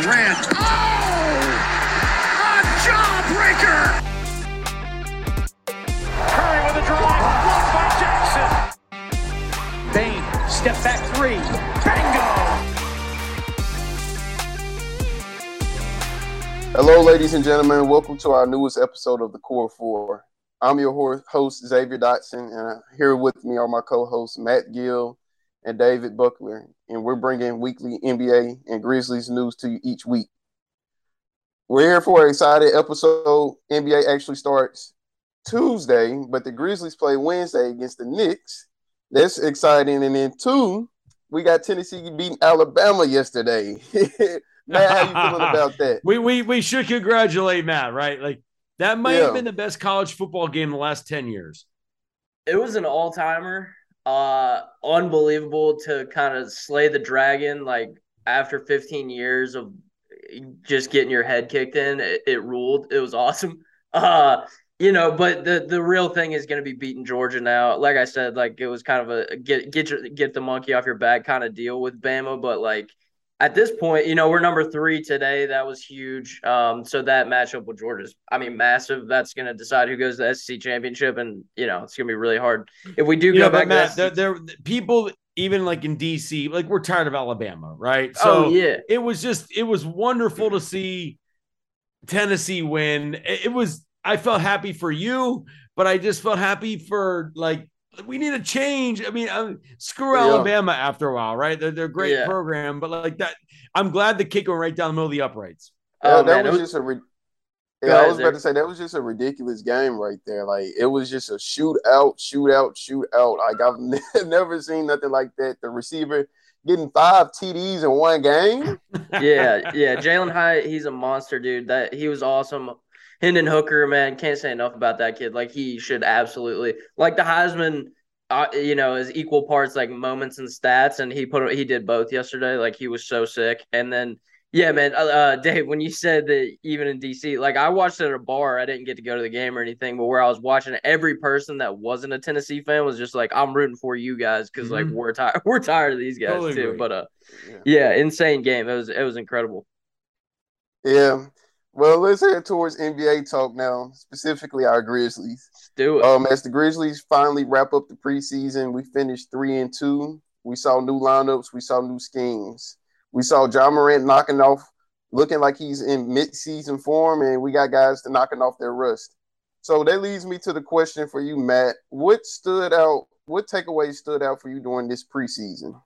Durant. Oh! A jawbreaker! Curry with a drive, blocked by Jackson. Bane, step back three. Bingo! Hello, ladies and gentlemen. Welcome to our newest episode of the Core Four. I'm your host, Xavier Dotson, and here with me are my co hosts, Matt Gill and David Buckler. And we're bringing weekly NBA and Grizzlies news to you each week. We're here for an exciting episode. NBA actually starts Tuesday, but the Grizzlies play Wednesday against the Knicks. That's exciting. And then, two, we got Tennessee beating Alabama yesterday. Matt, how you feeling about that? We we we should congratulate Matt, right? Like that might Yeah. have been the best college football game in the last 10 years. it was an all timer. Uh, unbelievable to kind of slay the dragon like after 15 years of just getting your head kicked in. It, it ruled. It was awesome. Uh, you know, but the the real thing is going to be beating Georgia now. Like I said, like it was kind of a get get your get the monkey off your back kind of deal with Bama, but like. At this point, you know, we're number three today. That was huge. Um, so that matchup with Georgia's, I mean, massive. That's going to decide who goes to the SEC championship, and you know, it's going to be really hard if we do You go know, back Matt, to there, there people even like in DC, like we're tired of Alabama, right? So oh yeah, it was just it was wonderful to see Tennessee win. It was I felt happy for you, but I just felt happy for like we need a change. I mean, um, screw Yeah. Alabama after a while, right? They're, they're a great Yeah. program, but like that, I'm glad the kick went right down the middle of the uprights. oh Yeah, that man, was, was, just a. Re- yeah, I ahead, was about to say that was just a ridiculous game right there. Like it was just a shootout, shootout, shootout. Like I've never seen nothing like that. The receiver getting five TDs in one game. yeah, yeah. Jalin Hyatt, he's a monster, dude. That he was awesome. Hendon Hooker, man, can't say enough about that kid. Like he should absolutely like the Heisman. Uh, you know, is equal parts like moments and stats, and he put he did both yesterday. Like he was so sick, and then yeah, man, uh, uh, Dave, when you said that even in DC, like I watched it at a bar, I didn't get to go to the game or anything, but where I was watching every person that wasn't a Tennessee fan was just like, I'm rooting for you guys because like Mhm. we're tired, we're tired of these guys Totally too. agree. But uh, Yeah. yeah, insane game. It was it was incredible. Yeah. Well, let's head towards NBA talk now, specifically our Grizzlies. Let's do it. Um, as the Grizzlies finally wrap up the preseason, we finished three and two. We saw new lineups, we saw new schemes. We saw Ja Morant knocking off, looking like he's in mid-season form, and we got guys to knocking off their rust. So that leads me to the question for you, Matt. What stood out? What takeaways stood out for you during this preseason?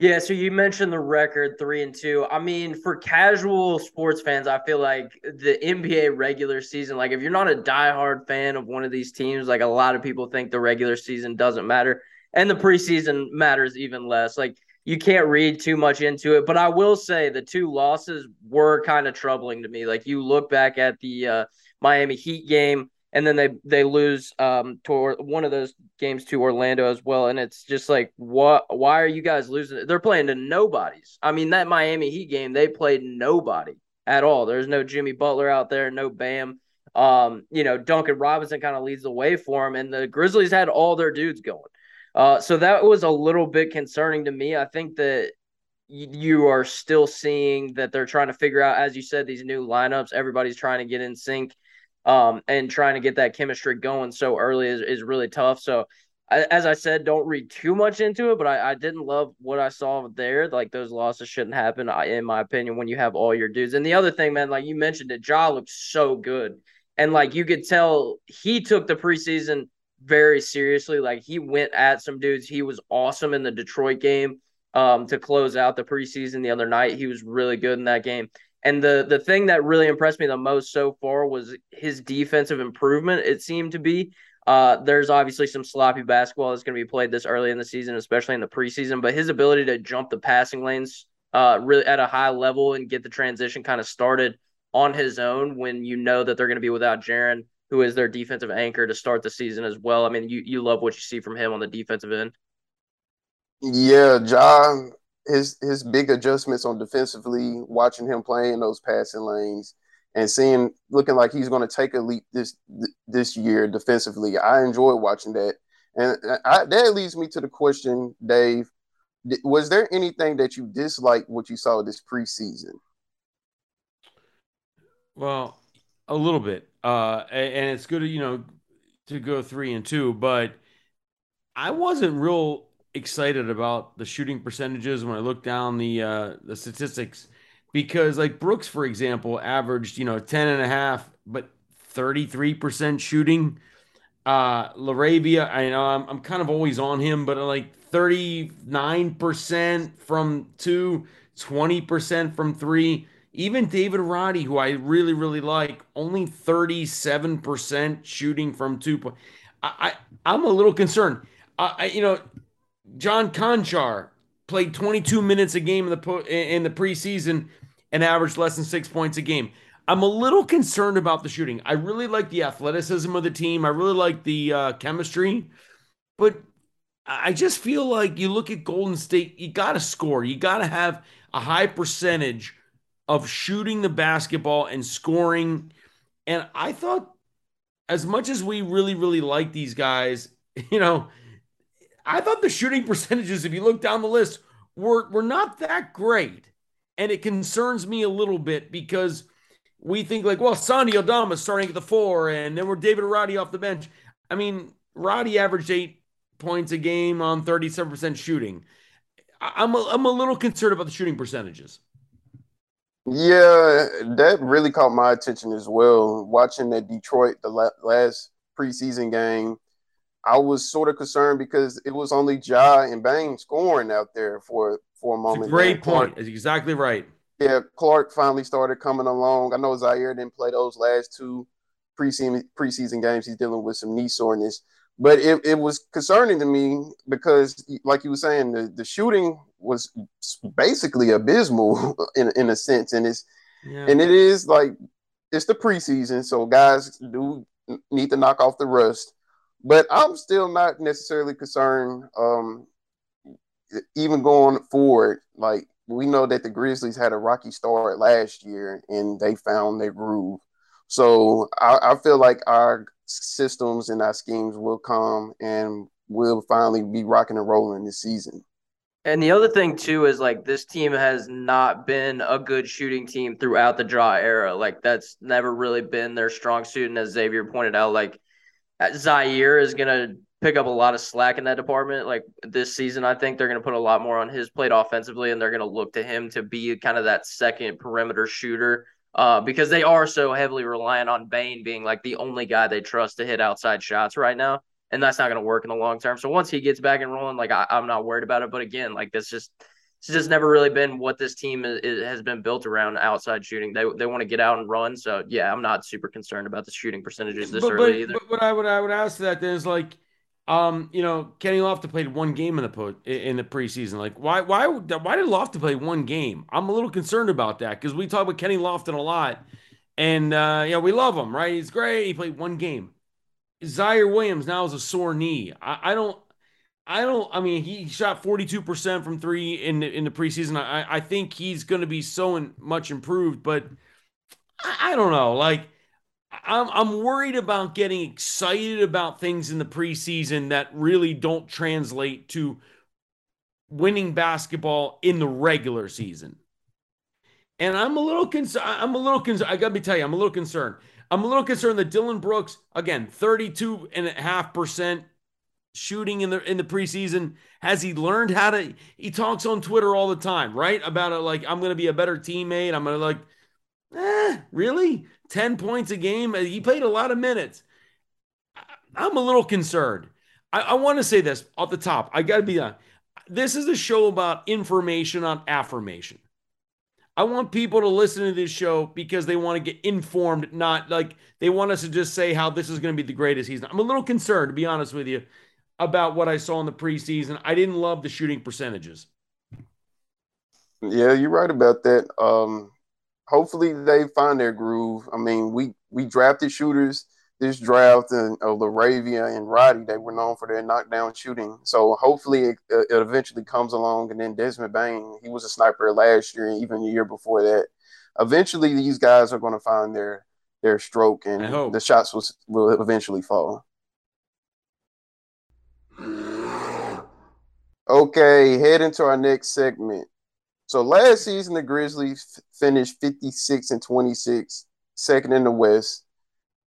Yeah, so you mentioned the record three and two. I mean, for casual sports fans, I feel like the NBA regular season, like if you're not a diehard fan of one of these teams, like a lot of people think the regular season doesn't matter. And the preseason matters even less. Like you can't read too much into it. But I will say the two losses were kind of troubling to me. Like you look back at the uh, Miami Heat game, and then they they lose um to one of those games to Orlando as well, and it's just like what? Why are you guys losing? They're playing to nobodies. I mean, that Miami Heat game, they played nobody at all. There's no Jimmy Butler out there, no Bam. Um, you know, Duncan Robinson kind of leads the way for him, and the Grizzlies had all their dudes going. Uh, so that was a little bit concerning to me. I think that you are still seeing that they're trying to figure out, as you said, these new lineups. Everybody's trying to get in sync um, and trying to get that chemistry going so early is, is really tough. So, I, as I said, don't read too much into it, but I, I didn't love what I saw there. Like those losses shouldn't happen, in my opinion, when you have all your dudes. And the other thing, man, like you mentioned it, Ja looks so good. And like you could tell he took the preseason very seriously. Like he went at some dudes. He was awesome in the Detroit game um, to close out the preseason the other night. He was really good in that game. And the the thing that really impressed me the most so far was his defensive improvement. It seemed to be. Uh, there's obviously some sloppy basketball that's going to be played this early in the season, especially in the preseason. But his ability to jump the passing lanes uh, really at a high level and get the transition kind of started on his own when you know that they're going to be without Jaren, who is their defensive anchor to start the season as well. I mean, you you love what you see from him on the defensive end. Yeah, Ja, his his big adjustments on defensively, watching him play in those passing lanes and seeing looking like he's going to take a leap this this year defensively. I enjoy watching that, and I, that leads me to the question, Dave: was there anything that you disliked what you saw this preseason? Well, a little bit. Uh, and it's good, you know, to go three and two, but I wasn't real excited about the shooting percentages when I look down the uh, the statistics because like Brooks, for example, averaged, you know, 10 and a half, but 33% shooting. Uh LaRavia, I know I'm, I'm kind of always on him, but like 39% from two, 20% from three. Even David Roddy, who I really, really like, only 37% shooting from two. I, I, I'm a little concerned. I, you know, John Konchar played 22 minutes a game in the in the preseason and averaged less than six points a game. I'm a little concerned about the shooting. I really like the athleticism of the team. I really like the uh, chemistry, but I just feel like you look at Golden State, you got to score. You got to have a high percentage of shooting the basketball and scoring. And I thought, as much as we really, really like these guys, you know, I thought the shooting percentages, if you look down the list, were, were not that great. And it concerns me a little bit because we think like, well, Santi Aldama starting at the four, and then we're David Roddy off the bench. I mean, Roddy averaged eight points a game on 37% shooting. I'm a, I'm a little concerned about the shooting percentages. Yeah, that really caught my attention as well. Watching that Detroit, the last preseason game, I was sort of concerned because it was only Ja and Bane scoring out there for for a moment. A great point. Is exactly right yeah, Clark finally started coming along. I know Ziaire didn't play those last two preseason preseason games. He's dealing with some knee soreness, but it, it was concerning to me because, like you were saying, the, the shooting was basically abysmal in in a sense, and it's yeah. and it is like it's the preseason, so guys do need to knock off the rust. But I'm still not necessarily concerned. Um, even going forward, like we know that the Grizzlies had a rocky start last year and they found their groove. So I, I, feel like our systems and our schemes will come and we'll finally be rocking and rolling this season. And the other thing too is like this team has not been a good shooting team throughout the Ja era. Like that's never really been their strong suit. And as Xavier pointed out, like Ziaire is gonna pick up a lot of slack in that department. Like this season, I think they're going to put a lot more on his plate offensively, and they're going to look to him to be kind of that second perimeter shooter. Uh, because they are so heavily reliant on Bane being like the only guy they trust to hit outside shots right now, and that's not going to work in the long term. So once he gets back and rolling, like I, am not worried about it. But again, like this just it's just never really been what this team is, is, has been built around outside shooting. They they want to get out and run. So yeah, I'm not super concerned about the shooting percentages this but, early but, either. But what I would I would ask that then is like um, you know, Kenny Lofton played one game in the po- in the preseason. Like, why, why, why did Lofton play one game? I'm a little concerned about that because we talk about Kenny Lofton a lot, and uh, you know, we love him, right? He's great. He played one game. Ziaire Williams now has a sore knee. I, I don't, I don't. I mean, he shot 42 percent from three in the, in the preseason. I, I think he's going to be so in, much improved, but I, I don't know, like I'm, I'm worried about getting excited about things in the preseason that really don't translate to winning basketball in the regular season. And I'm a little concerned. I'm a little concerned. I got to tell you, I'm a little concerned. I'm a little concerned that Dillon Brooks, again, 32 and a half percent shooting in the in the preseason. Has he learned how to? He talks on Twitter all the time, right? About it, like I'm going to be a better teammate. I'm going to like, eh, really? 10 points a game. He played a lot of minutes. I'm a little concerned. I, I want to say this off the top. I got to be honest. This is a show about information on affirmation. I want people to listen to this show because they want to get informed, not like they want us to just say how this is going to be the greatest season. I'm a little concerned, to be honest with you, about what I saw in the preseason. I didn't love the shooting percentages. Yeah, you're right about that. Um, hopefully they find their groove. I mean, we we drafted shooters this draft and uh, LaRavia and Roddy. They were known for their knockdown shooting. So hopefully it, it, eventually comes along. And then Desmond Bane, he was a sniper last year and even the year before that. Eventually, these guys are going to find their their stroke and the shots will will eventually fall. Okay, head into our next segment. So last season, the Grizzlies finished 56 and 26, second in the West.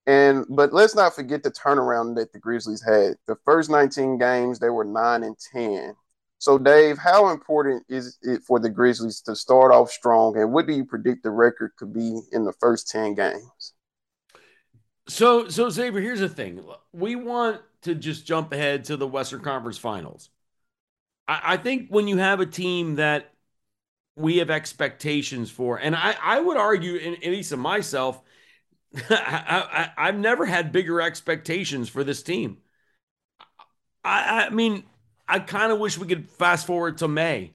And but let's not forget the turnaround that the Grizzlies had. The first 19 games, they were 9 and 10. So Dave, how important is it for the Grizzlies to start off strong and what do you predict the record could be in the first 10 games? So so Xavier, here's the thing. We want to just jump ahead to the Western Conference Finals. I, I think when you have a team that we have expectations for, and I, I would argue, in, at least of myself, I, I, have never had bigger expectations for this team. I, I mean, I kind of wish we could fast forward to May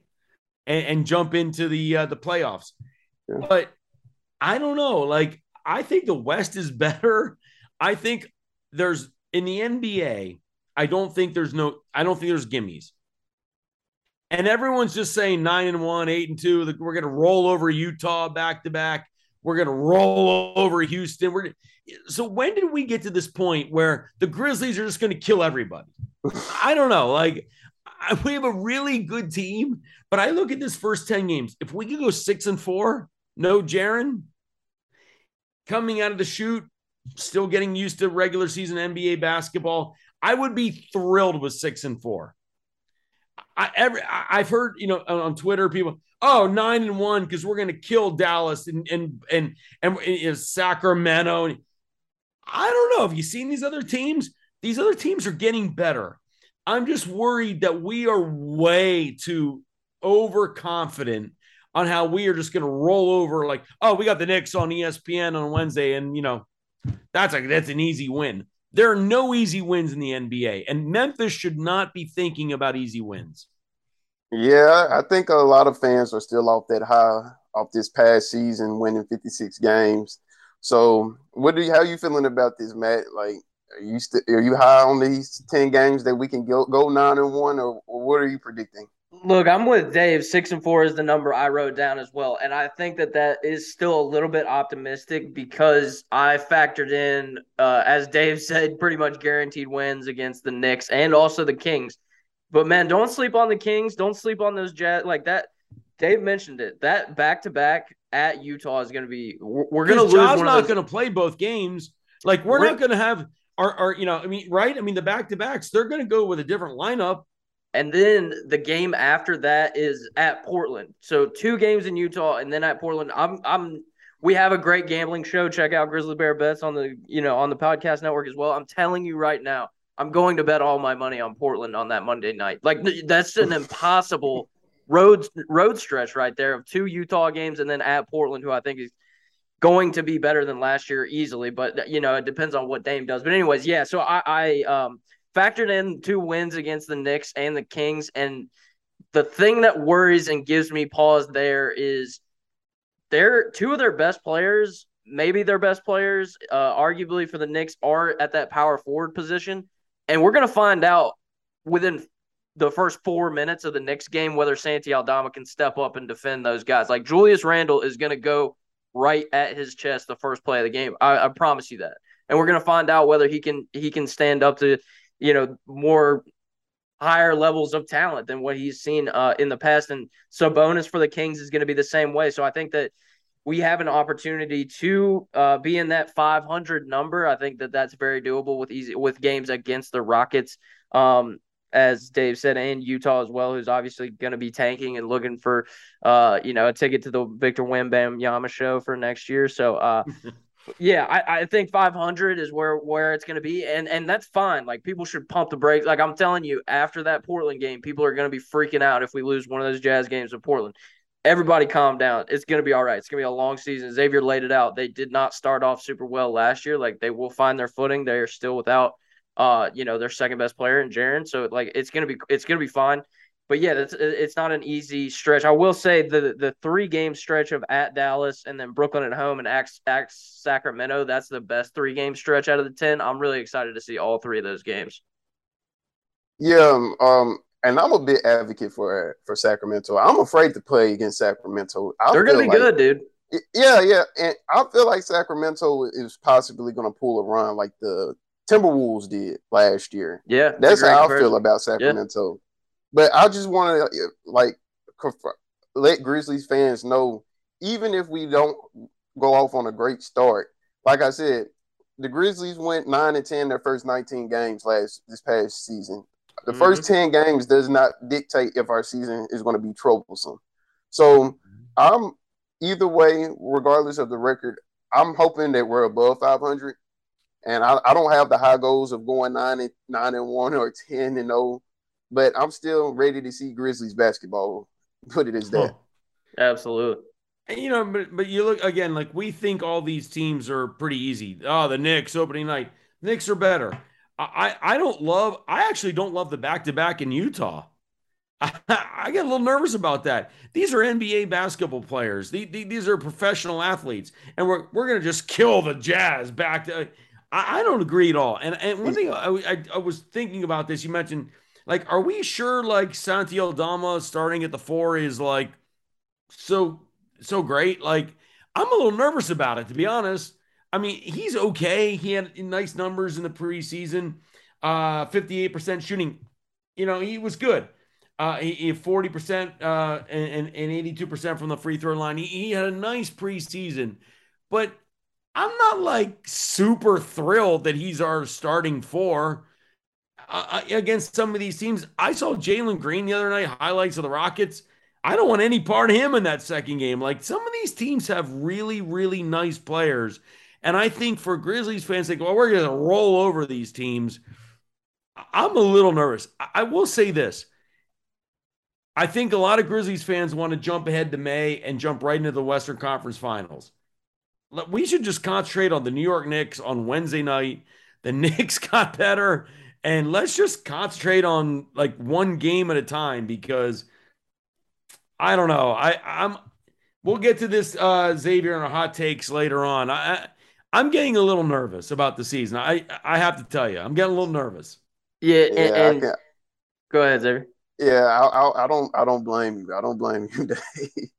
and, and jump into the uh, the playoffs, yeah. but I don't know. Like, I think the West is better. I think there's in the NBA. I don't think there's no. I don't think there's gimmies. And everyone's just saying nine and one, eight and two. We're going to roll over Utah back to back. We're going to roll over Houston. We're so when did we get to this point where the Grizzlies are just going to kill everybody? I don't know. Like we have a really good team, but I look at this first 10 games. If we could go six and four, no Jaren coming out of the shoot, still getting used to regular season NBA basketball, I would be thrilled with six and four. I every I've heard you know on, Twitter people oh nine and one because we're going to kill Dallas and and and and, and Sacramento. I don't know. Have you seen these other teams? These other teams are getting better. I'm just worried that we are way too overconfident on how we are just going to roll over. Like, oh, we got the Knicks on ESPN on Wednesday, and you know, that's a that's an easy win. There are no easy wins in the NBA, and Memphis should not be thinking about easy wins. Yeah, I think a lot of fans are still off that high off this past season, winning 56 games. So, what do you how are you feeling about this, Matt? Like, are you st- are you high on these 10 games that we can go go nine and one, or, or what are you predicting? Look, I'm with Dave. Six and four is the number I wrote down as well, and I think that that is still a little bit optimistic because I factored in, uh, as Dave said, pretty much guaranteed wins against the Knicks and also the Kings. But man, don't sleep on the Kings. Don't sleep on those Jets. Like that, Dave mentioned it. That back to back at Utah is going to be. We're, going to lose. Ja's not going to play both games. Like we're, we're not going to have our, our, you know, I mean, right? I mean, the back to backs. They're going to go with a different lineup and then the game after that is at Portland. So two games in Utah and then at Portland. I'm I'm we have a great gambling show. Check out Grizzly Bear Bets on the you know on the podcast network as well. I'm telling you right now, I'm going to bet all my money on Portland on that Monday night. Like that's an impossible road road stretch right there of two Utah games and then at Portland, who I think is going to be better than last year easily. But you know, it depends on what Dame does. But anyways, yeah. So I, I um factored in two wins against the Knicks and the Kings. And the thing that worries and gives me pause there is they're two of their best players, maybe their best players, uh, arguably for the Knicks, are at that power forward position. And we're going to find out within the first four minutes of the Knicks game whether Santi Aldama can step up and defend those guys. Like Julius Randle is going to go right at his chest the first play of the game. I, I promise you that. And we're going to find out whether he can he can stand up to you know, more higher levels of talent than what he's seen uh, in the past. And Sabonis for the Kings is going to be the same way. So I think that we have an opportunity to uh, be in that 500 number. I think that that's very doable with easy with games against the Rockets. Um, as Dave said, and Utah as well, who's obviously going to be tanking and looking for, uh, you know, a ticket to the Victor Wembanyama show for next year. So, uh, yeah, I, I think 500 is where where it's going to be, and and that's fine. Like people should pump the brakes. Like I'm telling you, after that Portland game, people are going to be freaking out if we lose one of those Jazz games in Portland. Everybody, calm down. It's going to be all right. It's going to be a long season. Xavier laid it out. They did not start off super well last year. Like they will find their footing. They are still without, uh, you know, their second best player in Jaren. So like it's gonna be it's gonna be fine but yeah, it's it's not an easy stretch. I will say the the three game stretch of at Dallas and then Brooklyn at home and at, at Sacramento. That's the best three game stretch out of the ten. I'm really excited to see all three of those games. Yeah, um, um and I'm a big advocate for for Sacramento. I'm afraid to play against Sacramento. I They're gonna be like, good, dude. Yeah, yeah, and I feel like Sacramento is possibly going to pull a run like the Timberwolves did last year. Yeah, that's how I feel about Sacramento. But I just want to like let Grizzlies fans know, even if we don't go off on a great start, like I said, the Grizzlies went nine and ten their first 19 games last this past season. The mm-hmm. first 10 games does not dictate if our season is going to be troublesome. So I'm either way, regardless of the record, I'm hoping that we're above 500. And I, I don't have the high goals of going nine and nine and one or 10 and 0, but I'm still ready to see Grizzlies basketball. Put it as that. Absolutely. And, you know, but but you look again, like we think all these teams are pretty easy. Oh, the Knicks opening night. Knicks are better. I I don't love. I actually don't love the back to back in Utah. I, I, get a little nervous about that. These are NBA basketball players. These, these are professional athletes, and we're we're gonna just kill the Jazz back to. I, I don't agree at all. And and one thing I, I, I was thinking about this. You mentioned like, are we sure like Santi Aldama starting at the four is like so so great. Like, I'm a little nervous about it, to be honest. I mean, he's okay. He had nice numbers in the preseason, uh, 58% shooting. You know, he was good. Uh, he, he 40% uh, and, and 82% from the free throw line. He, he had a nice preseason, but I'm not like super thrilled that he's our starting four uh, against some of these teams. I saw Jalen Green the other night, highlights of the Rockets. I don't want any part of him in that second game. Like some of these teams have really, really nice players. And I think for Grizzlies fans, they go, well, we're going to roll over these teams. I'm a little nervous. I will say this. I think a lot of Grizzlies fans want to jump ahead to May and jump right into the Western Conference Finals. We should just concentrate on the New York Knicks on Wednesday night. The Knicks got better, and let's just concentrate on like one game at a time because – I don't know. I I'm we'll get to this uh Xavier and our hot takes later on. I, I am getting a little nervous about the season. I I have to tell you, I'm getting a little nervous. Yeah, and, yeah, and go ahead, Xavier. Yeah, I, I, I don't I don't blame you. I don't blame you, Dave.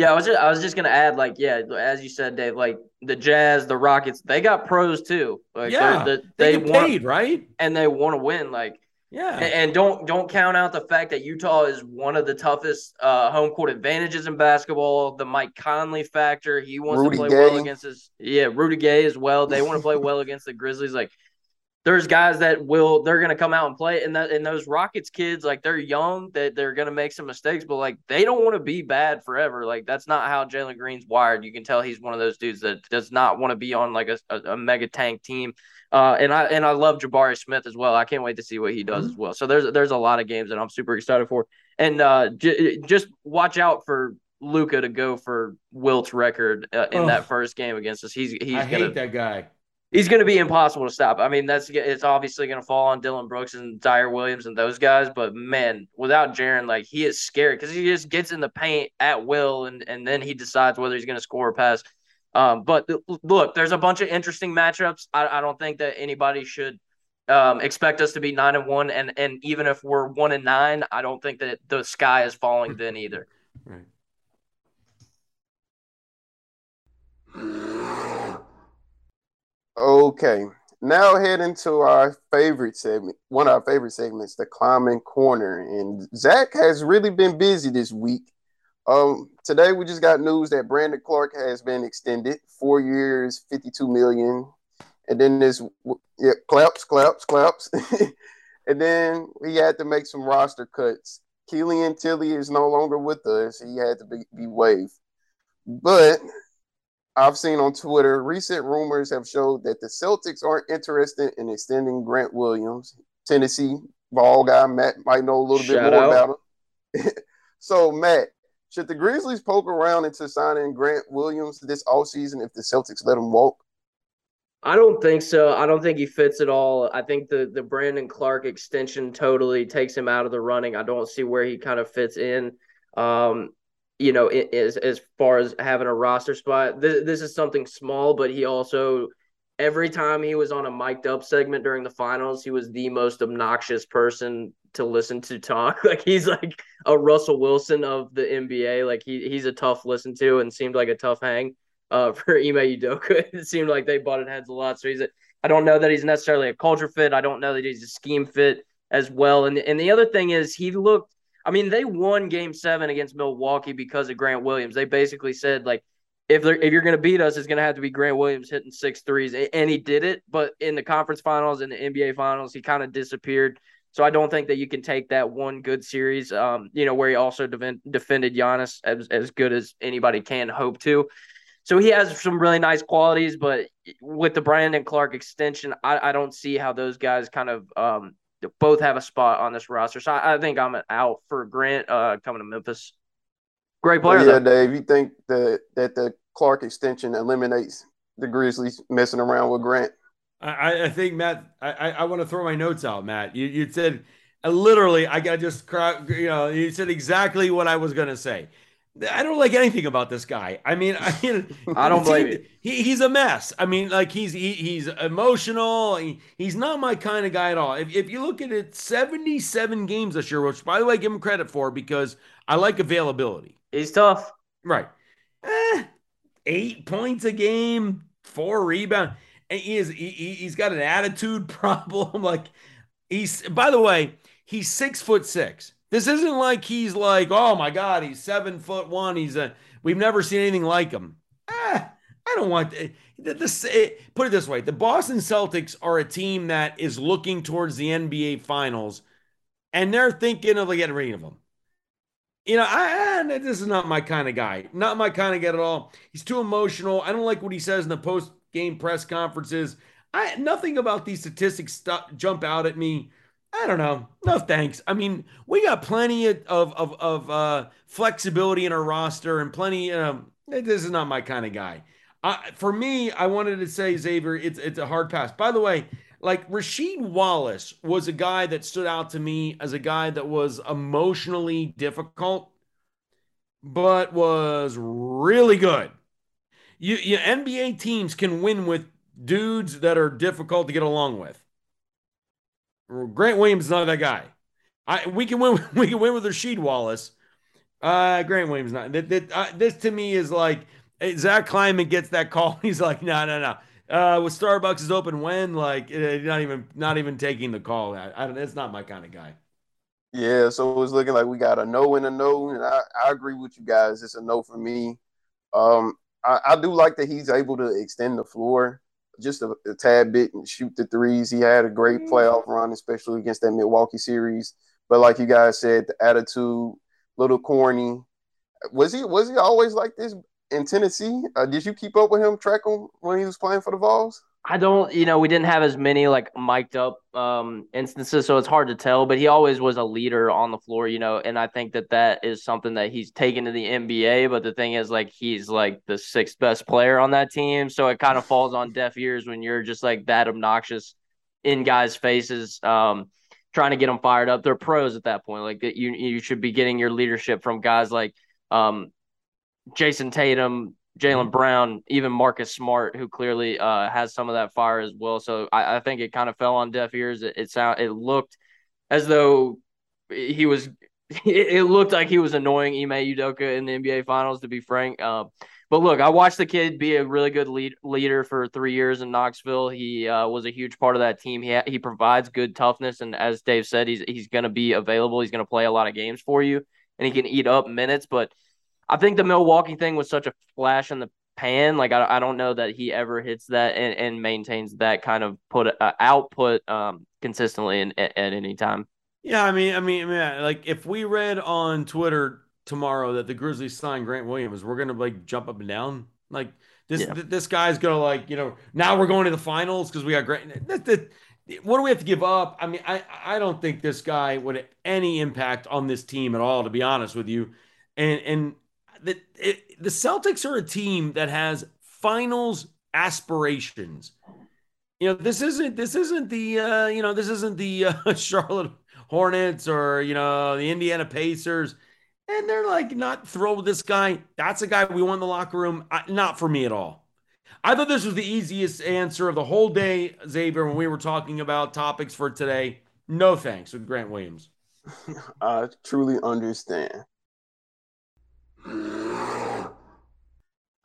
Yeah, I was just I was just gonna add, like, yeah, as you said, Dave, like the Jazz, the Rockets, they got pros too. Like, yeah, they, they, they want, paid, right? And they want to win. Like, yeah. And, don't don't count out the fact that Utah is one of the toughest uh, home court advantages in basketball. The Mike Conley factor. He wants Rudy to play Gay. well against his yeah, Rudy Gay as well. They want to play well against the Grizzlies. Like there's guys that will they're gonna come out and play and that and those Rockets kids, like they're young, that they're gonna make some mistakes, but like they don't want to be bad forever. Like that's not how Jalen Green's wired. You can tell he's one of those dudes that does not want to be on like a, a, a mega tank team. Uh, and I and I love Jabari Smith as well. I can't wait to see what he does mm-hmm. as well. So there's there's a lot of games that I'm super excited for. And uh, j- just watch out for Luka to go for Wilt's record uh, in oh. that first game against us. He's he's I gonna, hate that guy. He's going to be impossible to stop. I mean, that's it's obviously going to fall on Dillon Brooks and Ziaire Williams and those guys. But man, without Jaren, like he is scary because he just gets in the paint at will, and and then he decides whether he's going to score or pass. Um, but look, there's a bunch of interesting matchups. I, I don't think that anybody should um, expect us to be nine and one, and and even if we're one and nine, I don't think that the sky is falling then either. Right. Okay, now heading to our favorite segment, one of our favorite segments, the Kleiman corner. And Zach has really been busy this week. Um, today we just got news that Brandon Clark has been extended four years, 52 million. And then this yeah, claps, claps, claps. and then he had to make some roster cuts. Killian Tillie is no longer with us. He had to be, be waived. But I've seen on Twitter recent rumors have showed that the Celtics aren't interested in extending Grant Williams. Tennessee ball guy Matt might know a little Shout bit more out. about him. so Matt, should the Grizzlies poke around into signing Grant Williams this offseason if the Celtics let him walk? I don't think so. I don't think he fits at all. I think the the Brandon Clark extension totally takes him out of the running. I don't see where he kind of fits in. Um, you know, as as far as having a roster spot, this, this is something small, but he also every time he was on a mic'd up segment during the finals, he was the most obnoxious person to listen to talk. Like he's like a Russell Wilson of the NBA. Like he he's a tough listen to and seemed like a tough hang uh, for Ime Udoka. it seemed like they butted heads a lot. So he's a, I don't know that he's necessarily a culture fit. I don't know that he's a scheme fit. as well. And and the other thing is he looked. I mean, they won Game Seven against Milwaukee because of Grant Williams. They basically said like, if they're if you're going to beat us, it's going to have to be Grant Williams hitting six threes, and he did it. But in the conference finals and the NBA finals, he kind of disappeared. So I don't think that you can take that one good series, um, you know, where he also defend, defended Giannis as, as good as anybody can hope to. So he has some really nice qualities, but with the Brandon Clark extension, I, I don't see how those guys kind of um, both have a spot on this roster. So I, I think I'm out for Grant uh, coming to Memphis. Great player. Yeah, though. Dave. You think that that the Clark extension eliminates the Grizzlies messing around with Grant? I, I think Matt. I, I want to throw my notes out, Matt. You you said uh, literally. I got just you know. You said exactly what I was going to say. I don't like anything about this guy. I mean, I, mean, I don't blame you. He, he's a mess. I mean, like he's he, he's emotional. He, he's not my kind of guy at all. If, if you look at it, 77 games this year, which by the way, give him credit for because I like availability. He's tough. Right. Eh, eight points a game, four rebounds. And he is he, he's got an attitude problem. like he's by the way, he's six foot six. This isn't like he's like, oh my God, he's seven foot one. He's a, we've never seen anything like him. Ah, I don't want this. Put it this way: the Boston Celtics are a team that is looking towards the NBA Finals, and they're thinking of getting rid of him. You know, I, I this is not my kind of guy. Not my kind of guy at all. He's too emotional. I don't like what he says in the post game press conferences. I nothing about these statistics st- jump out at me. I don't know. No thanks. I mean, we got plenty of of of uh, flexibility in our roster and plenty. Um, this is not my kind of guy. For me, I wanted to say Xavier. It's it's a hard pass. By the way, like Rasheed Wallace was a guy that stood out to me as a guy that was emotionally difficult, but was really good. You, you NBA teams can win with dudes that are difficult to get along with. Grant Williams is not that guy. I we can win. We can win with Rasheed Wallace. Uh, Grant Williams not. That, that, uh, this to me is like Zach Kleiman gets that call. He's like, no, no, no. Uh, with Starbucks is open when like uh, not even not even taking the call. I, I. It's not my kind of guy. Yeah, so it's looking like we got a no and a no, and I, I agree with you guys. It's a no for me. Um, I, I do like that he's able to extend the floor just a, a, tad bit and shoot the threes. He had a great mm-hmm. playoff run, especially against that Milwaukee series. But like you guys said, the attitude, little corny. Was he was he always like this in Tennessee? Uh, did you keep up with him, track him when he was playing for the Vols? I don't, you know, we didn't have as many like mic'd up um, instances, so it's hard to tell. But he always was a leader on the floor, you know, and I think that that is something that he's taken to the NBA. But the thing is, like, he's like the sixth best player on that team, so it kind of falls on deaf ears when you're just like that obnoxious in guys' faces, um, trying to get them fired up. They're pros at that point. Like you, you should be getting your leadership from guys like um, Jayson Tatum, Jaylen mm-hmm. Brown, even Marcus Smart, who clearly uh, has some of that fire as well. So I, I think it kind of fell on deaf ears. It, it sound it looked as though he was. It looked like he was annoying Ime Udoka in the NBA Finals, to be frank. Uh, but look, I watched the kid be a really good lead, leader for three years in Knoxville. He uh, was a huge part of that team. He ha- he provides good toughness, and as Dave said, he's he's going to be available. He's going to play a lot of games for you, and he can eat up minutes. But I think the Milwaukee thing was such a flash in the pan. Like I, I don't know that he ever hits that and, and maintains that kind of put uh, output um, consistently in, at, at, any time. Yeah, I mean, I mean, man, like if we read on Twitter tomorrow that the Grizzlies signed Grant Williams, we're gonna like jump up and down. Like this, yeah. th- this guy's gonna like, you know, now we're going to the finals because we got Grant. That, that, what do we have to give up? I mean, I I don't think this guy would have any impact on this team at all, to be honest with you. And and the it, the Celtics are a team that has finals aspirations. You know, this isn't this isn't the uh, you know this isn't the uh, Charlotte Hornets or you know the Indiana Pacers, and they're like not with this guy. That's a guy we want in the locker room. I, not for me at all. I thought this was the easiest answer of the whole day, Xavier, when we were talking about topics for today. No thanks with Grant Williams. I truly understand.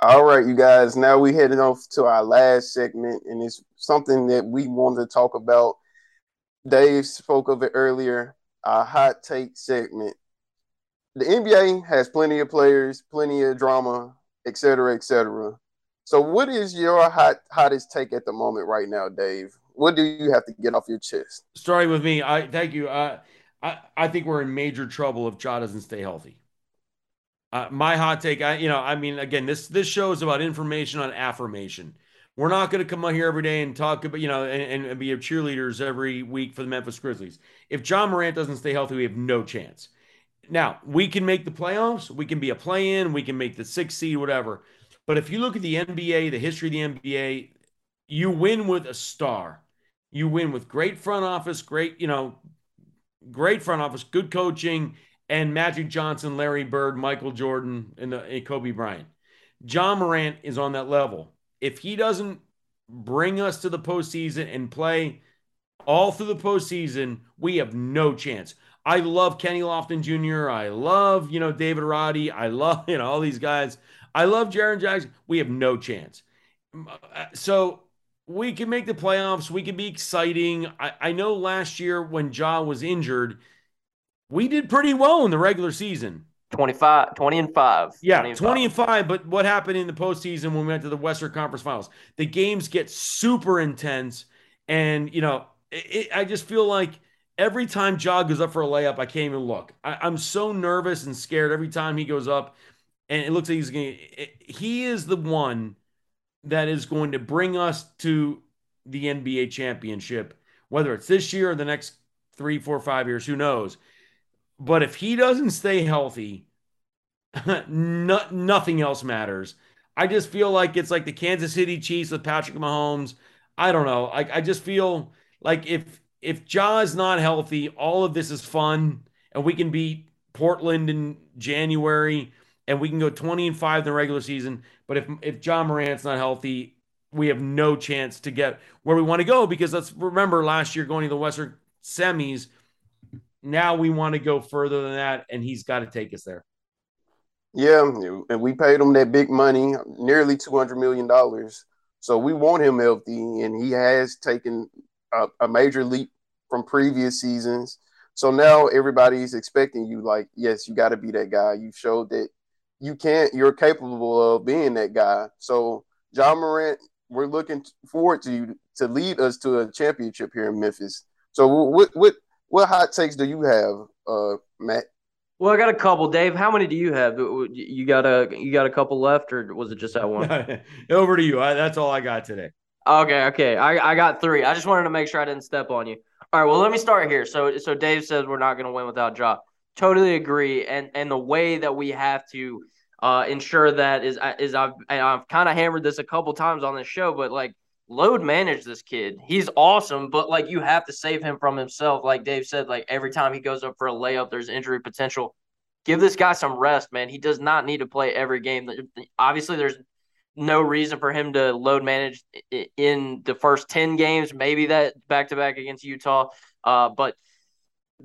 All right, you guys. Now we heading off to our last segment, and it's something that we wanted to talk about. Dave spoke of it earlier. A hot take segment. The NBA has plenty of players, plenty of drama, etc., cetera, et cetera. So, what is your hot hottest take at the moment right now, Dave? What do you have to get off your chest? Starting with me, I thank you. Uh, I I think we're in major trouble if Ja doesn't stay healthy. Uh, my hot take, I you know, I mean, again, this this show is about information on affirmation. We're not going to come on here every day and talk about, you know, and, and be cheerleaders every week for the Memphis Grizzlies. If Ja Morant doesn't stay healthy, we have no chance. Now, we can make the playoffs, we can be a play in, we can make the six seed, whatever. But if you look at the NBA, the history of the NBA, you win with a star. You win with great front office, great, you know, great front office, good coaching, and Magic Johnson, Larry Bird, Michael Jordan, and, the, and Kobe Bryant. Ja Morant is on that level. If he doesn't bring us to the postseason and play all through the postseason, we have no chance. I love Kenny Lofton Jr. I love, you know, David Roddy. I love, you know, all these guys. I love Jaren Jackson. We have no chance. Uh, so we can make the playoffs. We can be exciting. I, I know last year when Ja was injured – we did pretty well in the regular season. 25, 20 and 5. Yeah, 20 and, 20 and 5. But what happened in the postseason when we went to the Western Conference Finals? The games get super intense. And, you know, it, it, I just feel like every time Ja goes up for a layup, I can't even look. I, am so nervous and scared every time he goes up. And it looks like he's going to, he is the one that is going to bring us to the NBA championship, whether it's this year or the next three, four, five years, who knows? But if he doesn't stay healthy, no, nothing else matters. I just feel like it's like the Kansas City Chiefs with Patrick Mahomes. I don't know. I, I just feel like if if Ja is not healthy, all of this is fun, and we can beat Portland in January, and we can go 20 and 5 in the regular season. But if if Ja Morant's not healthy, we have no chance to get where we want to go because let's remember last year going to the Western semis now we want to go further than that, and he's got to take us there. Yeah, and we paid him that big money, nearly two hundred million dollars. So we want him healthy, and he has taken a, a, major leap from previous seasons. So now everybody's expecting you, like, yes, you got to be that guy. You showed that you can't, you're capable of being that guy. So Ja Morant, we're looking forward to you to lead us to a championship here in Memphis. So what what what hot takes do you have, uh, Matt? Well, I got a couple. Dave, how many do you have? You got a you got a couple left, or was it just that one? Over to you. I, that's all I got today. Okay, okay. I, I got three. I just wanted to make sure I didn't step on you. All right. Well, let me start here. So so Dave says we're not going to win without Ja. Totally agree. And and the way that we have to uh, ensure that is is I've I've kind of hammered this a couple times on this show, but like load manage this kid. He's awesome, but like you have to save him from himself. Like Dave said, like every time he goes up for a layup, there's injury potential. Give this guy some rest, man. He does not need to play every game. Obviously, there's no reason for him to load manage in the first 10 games, maybe that back to back against Utah. Uh, but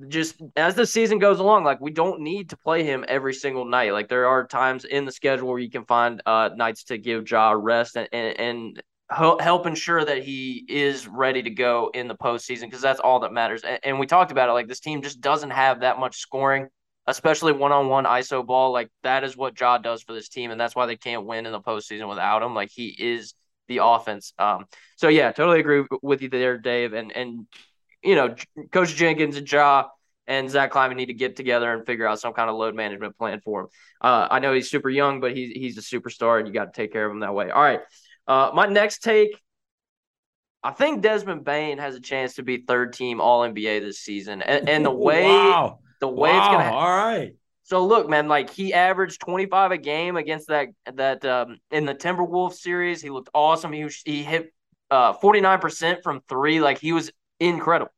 just as the season goes along, like we don't need to play him every single night. Like there are times in the schedule where you can find uh, nights to give Ja rest and, and, and help ensure that he is ready to go in the postseason because that's all that matters. And, and, we talked about it like this team just doesn't have that much scoring, especially one on one ISO ball. Like that is what Ja does for this team, and that's why they can't win in the postseason without him. Like he is the offense. Um, so yeah, totally agree with you there, Dave. And and you know, Coach Jenkins and Ja and Zach Kleiman need to get together and figure out some kind of load management plan for him. Uh, I know he's super young, but he's he's a superstar, and you got to take care of him that way. All right. Uh, my next take, I think Desmond Bane has a chance to be third team All NBA this season, and, and the way wow. the way wow. it's gonna ha- all right. So look, man, like he averaged 25 a game against that that um, in the Timberwolves series. He looked awesome. He was, he hit uh, 49% from three. Like he was incredible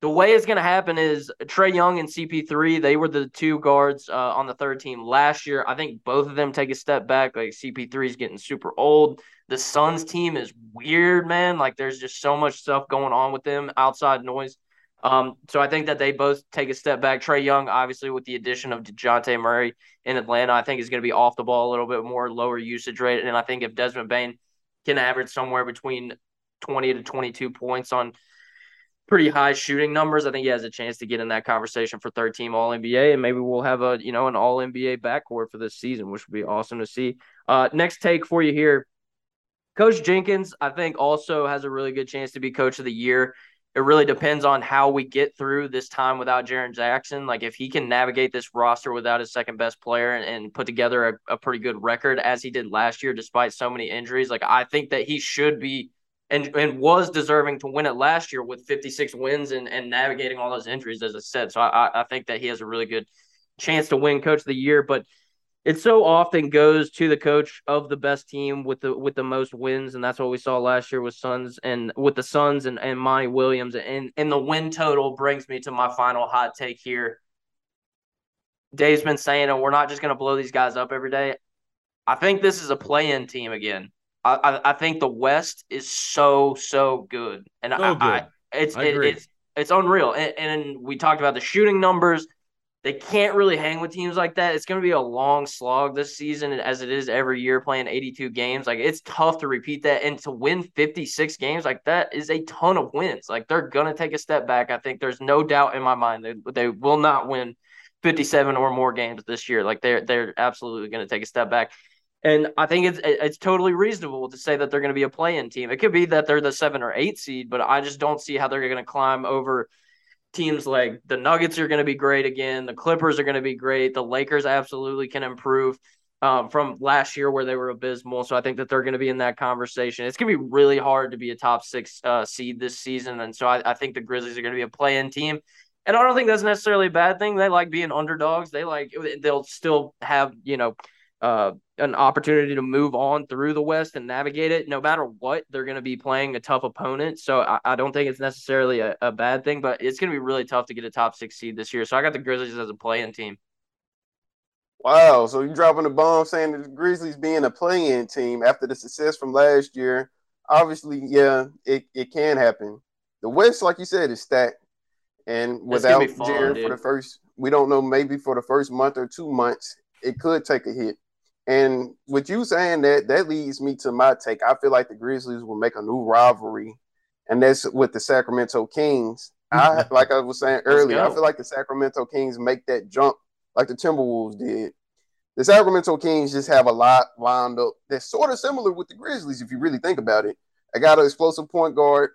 the way it's going to happen is Trae Young and CP3, they were the two guards uh, on the third team last year. I think both of them take a step back. Like CP3 is getting super old. The Suns team is weird, man. Like there's just so much stuff going on with them, outside noise. Um, so I think that they both take a step back. Trae Young, obviously, with the addition of Dejounte Murray in Atlanta, I think is going to be off the ball a little bit more, lower usage rate. And I think if Desmond Bane can average somewhere between 20 to 22 points on – pretty high shooting numbers. I think he has a chance to get in that conversation for third team All NBA, and maybe we'll have a you know an All NBA backcourt for this season, which would be awesome to see. Uh, next take for you here, Coach Jenkins. I think also has a really good chance to be Coach of the Year. It really depends on how we get through this time without Jaren Jackson. Like if he can navigate this roster without his second best player and, and put together a, a pretty good record as he did last year, despite so many injuries, like I think that he should be and and was deserving to win it last year with 56 wins and, and navigating all those injuries, as I said. So I, I think that he has a really good chance to win Coach of the Year. But it so often goes to the coach of the best team with the with the most wins, and that's what we saw last year with Suns and with the Suns and, and Monty Williams. And and the win total brings me to my final hot take here. Dave's been saying, and we're not just going to blow these guys up every day. I think this is a play-in team again. I, I think the West is so so good, and so I, good. I, it's I it, it's it's unreal. And, and we talked about the shooting numbers. They can't really hang with teams like that. It's going to be a long slog this season, as it is every year playing 82 games. Like it's tough to repeat that, and to win 56 games like that is a ton of wins. Like they're going to take a step back. I think there's no doubt in my mind they they will not win 57 or more games this year. Like they're they're absolutely going to take a step back. And I think it's it's totally reasonable to say that they're going to be a play-in team. It could be that they're the seven or eight seed, but I just don't see how they're going to climb over teams like the Nuggets are going to be great again. The Clippers are going to be great. The Lakers absolutely can improve um, from last year where they were abysmal. So I think that they're going to be in that conversation. It's going to be really hard to be a top six uh, seed this season, and so I, I think the Grizzlies are going to be a play-in team. And I don't think that's necessarily a bad thing. They like being underdogs. They like they'll still have you know uh, an opportunity to move on through the West and navigate it. No matter what, they're going to be playing a tough opponent. So I, I don't think it's necessarily a, a, bad thing, but it's going to be really tough to get a top six seed this year. So I got the Grizzlies as a play-in team. Wow. So you're dropping the bomb saying the Grizzlies being a play-in team after the success from last year. Obviously, yeah, it, it can happen. The West, like you said, is stacked. And without Jaren for the first, we don't know, maybe for the first month or two months, it could take a hit. And with you saying that, that leads me to my take. I feel like the Grizzlies will make a new rivalry, and that's with the Sacramento Kings. I like I was saying earlier, I feel like the Sacramento Kings make that jump like the Timberwolves did. The Sacramento Kings just have a lot lined up that's sort of similar with the Grizzlies, if you really think about it. I got an explosive point guard,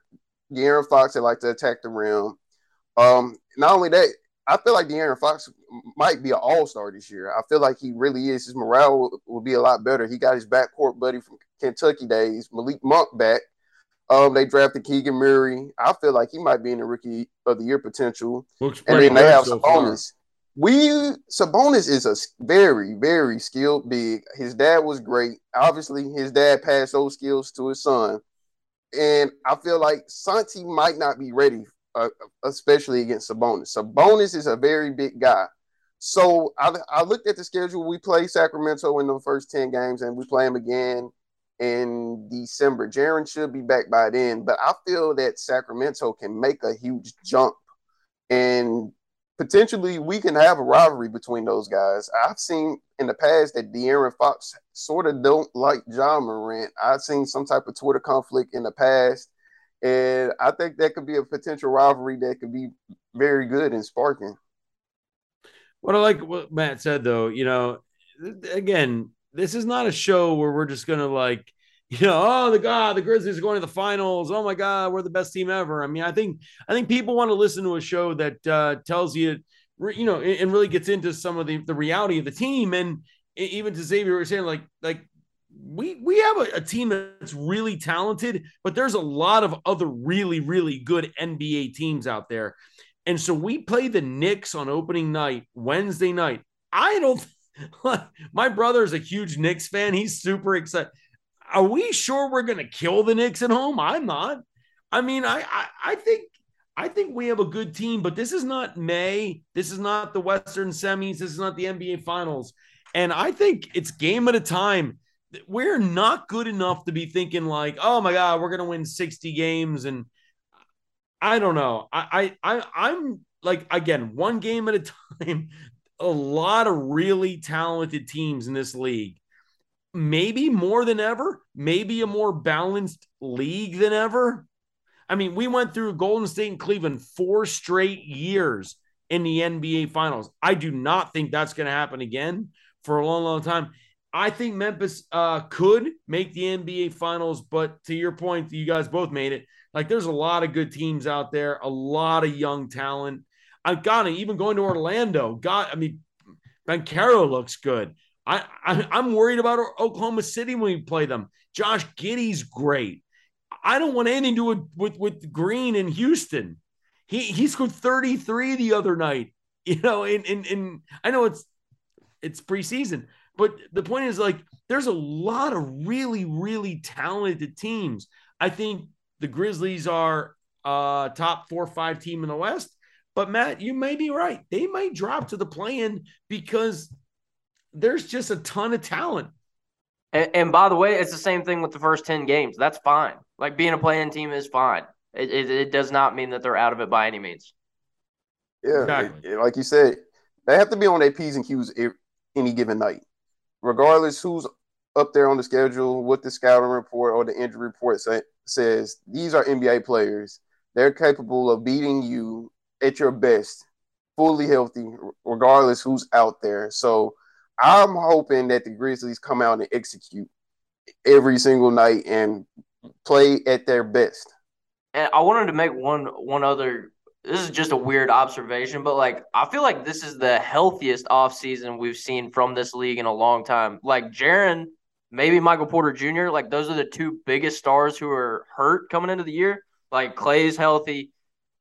De'Aaron Fox, that like to attack the rim. Um, not only that, I feel like De'Aaron Fox might be an all star this year. I feel like he really is. His morale will, will, be a lot better. He got his backcourt buddy from Kentucky days, Malik Monk, back. Um, they drafted Keegan Murray. I feel like he might be in the rookie of the year potential. Looks and then they have so Sabonis. Far. We Sabonis is a very, very skilled big. His dad was great. Obviously, his dad passed those skills to his son. And I feel like Santi might not be ready uh, especially against Sabonis. Sabonis is a very big guy. So I, I looked at the schedule. We play Sacramento in the first 10 games, and we play them again in December. Jaren should be back by then, but I feel that Sacramento can make a huge jump. And potentially we can have a rivalry between those guys. I've seen in the past that De'Aaron Fox sort of don't like Ja Morant. I've seen some type of Twitter conflict in the past and I think that could be a potential rivalry that could be very good in sparking. What I like what Matt said though, you know, again, this is not a show where we're just gonna like, you know, oh the god, the Grizzlies are going to the finals. Oh my god, we're the best team ever. I mean, I think I think people want to listen to a show that uh, tells you, you know, and really gets into some of the the reality of the team. And even to Xavier was saying, like, like we we have a, a, team that's really talented, but there's a lot of other really really good NBA teams out there, and so we play the Knicks on opening night Wednesday night. I don't. My brother's a huge Knicks fan. He's super excited. Are we sure we're going to kill the Knicks at home? I'm not. I mean, I, I I think I think we have a good team, but this is not May. This is not the Western semis. This is not the NBA Finals. And I think it's game at a time we're not good enough to be thinking like, oh my god, we're gonna win 60 games. And I don't know. I I, I I'm like again, one game at a time. A lot of really talented teams in this league. Maybe more than ever, maybe a more balanced league than ever. I mean, we went through Golden State and Cleveland four straight years in the NBA Finals. I do not think that's going to happen again for a long, long time. I think Memphis uh, could make the NBA Finals, but to your point, you guys both made it. Like, there's a lot of good teams out there, a lot of young talent. I've got it. Even going to Orlando, God, I mean, Banchero looks good. I, I am worried about Oklahoma City when we play them. Josh Giddey's great. I don't want anything to do with, with, with Green in Houston. He he scored 33 the other night. You know, in in, in I know it's it's preseason, but the point is like there's a lot of really, really talented teams. I think the Grizzlies are uh top four or five team in the West. But Matt, you may be right. They might drop to the play-in because there's just a ton of talent. And, and, by the way, it's the same thing with the first 10 games. That's fine. Like being a play-in team is fine. It, it, it, does not mean that they're out of it by any means. Yeah, exactly. it, like you said, they have to be on their P's and Q's any given night, regardless who's up there on the schedule, what the scouting report or the injury report say, says. These are NBA players. They're capable of beating you at your best, fully healthy, regardless who's out there. So I'm hoping that the Grizzlies come out and execute every single night and play at their best. And I wanted to make one one other this is just a weird observation, but like I feel like this is the healthiest offseason we've seen from this league in a long time. Like Jaren, maybe Michael Porter Jr., like those are the two biggest stars who are hurt coming into the year. Like Clay's healthy,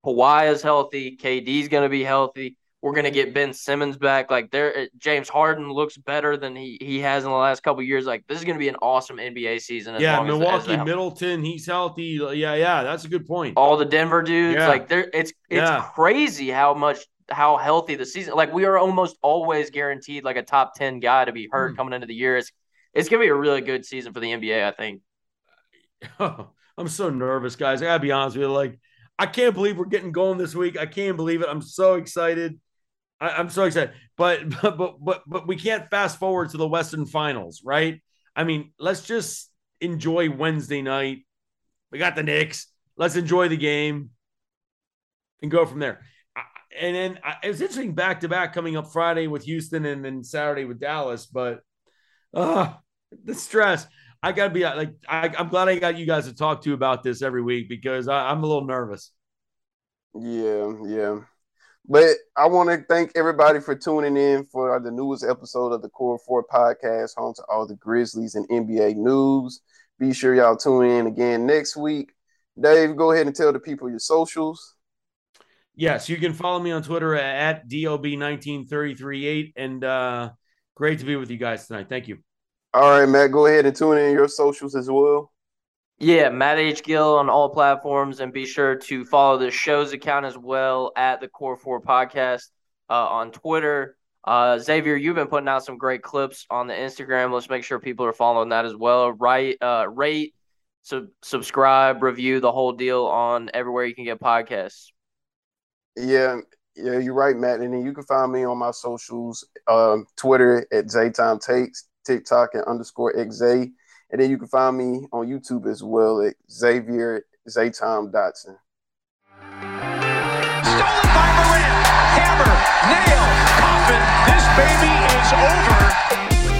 Kawhi is healthy, KD's gonna be healthy. We're gonna get Ben Simmons back. Like there, uh, James Harden looks better than he, he has in the last couple years. Like this is gonna be an awesome NBA season. yeah, Milwaukee, as Middleton, he's healthy. Yeah, yeah, that's a good point. All the Denver dudes, yeah. like there, it's it's yeah. crazy how much how healthy the season. Like we are almost always guaranteed like a top ten guy to be hurt mm. coming into the year. It's it's gonna be a really good season for the NBA. I think. I'm so nervous, guys. I gotta be honest with you. Like, I can't believe we're getting going this week. I can't believe it. I'm so excited. I, am so excited, but, but but but but we can't fast forward to the Western Finals, right? I mean, let's just enjoy Wednesday night. We got the Knicks. Let's enjoy the game and go from there. And then it was interesting back to back coming up Friday with Houston and then Saturday with Dallas, but uh the stress. I gotta be like, I, am glad I got you guys to talk to about this every week because I, I'm a little nervous. Yeah, yeah. But I want to thank everybody for tuning in for the newest episode of the Core Four podcast, home to all the Grizzlies and NBA news. Be sure y'all tune in again next week. Dave, go ahead and tell the people your socials. Yes, you can follow me on Twitter at DOB19338. And uh, great to be with you guys tonight. Thank you. All right, Matt, go ahead and tune in your socials as well. Yeah, Matt H. Gill on all platforms, and be sure to follow the show's account as well at the Core Four Podcast uh, on Twitter. Uh, Xavier, you've been putting out some great clips on the Instagram. Let's make sure people are following that as well. Right, uh, rate, sub- subscribe, review the whole deal on everywhere you can get podcasts. Yeah, yeah, you're right, Matt. And then you can find me on my socials, um, Twitter at Zaytime Takes, TikTok at underscore XZ and then you can find me on YouTube as well at Xavier Zaytom Dotson. Stolen by. Hammer, nail, coffin. This baby is over.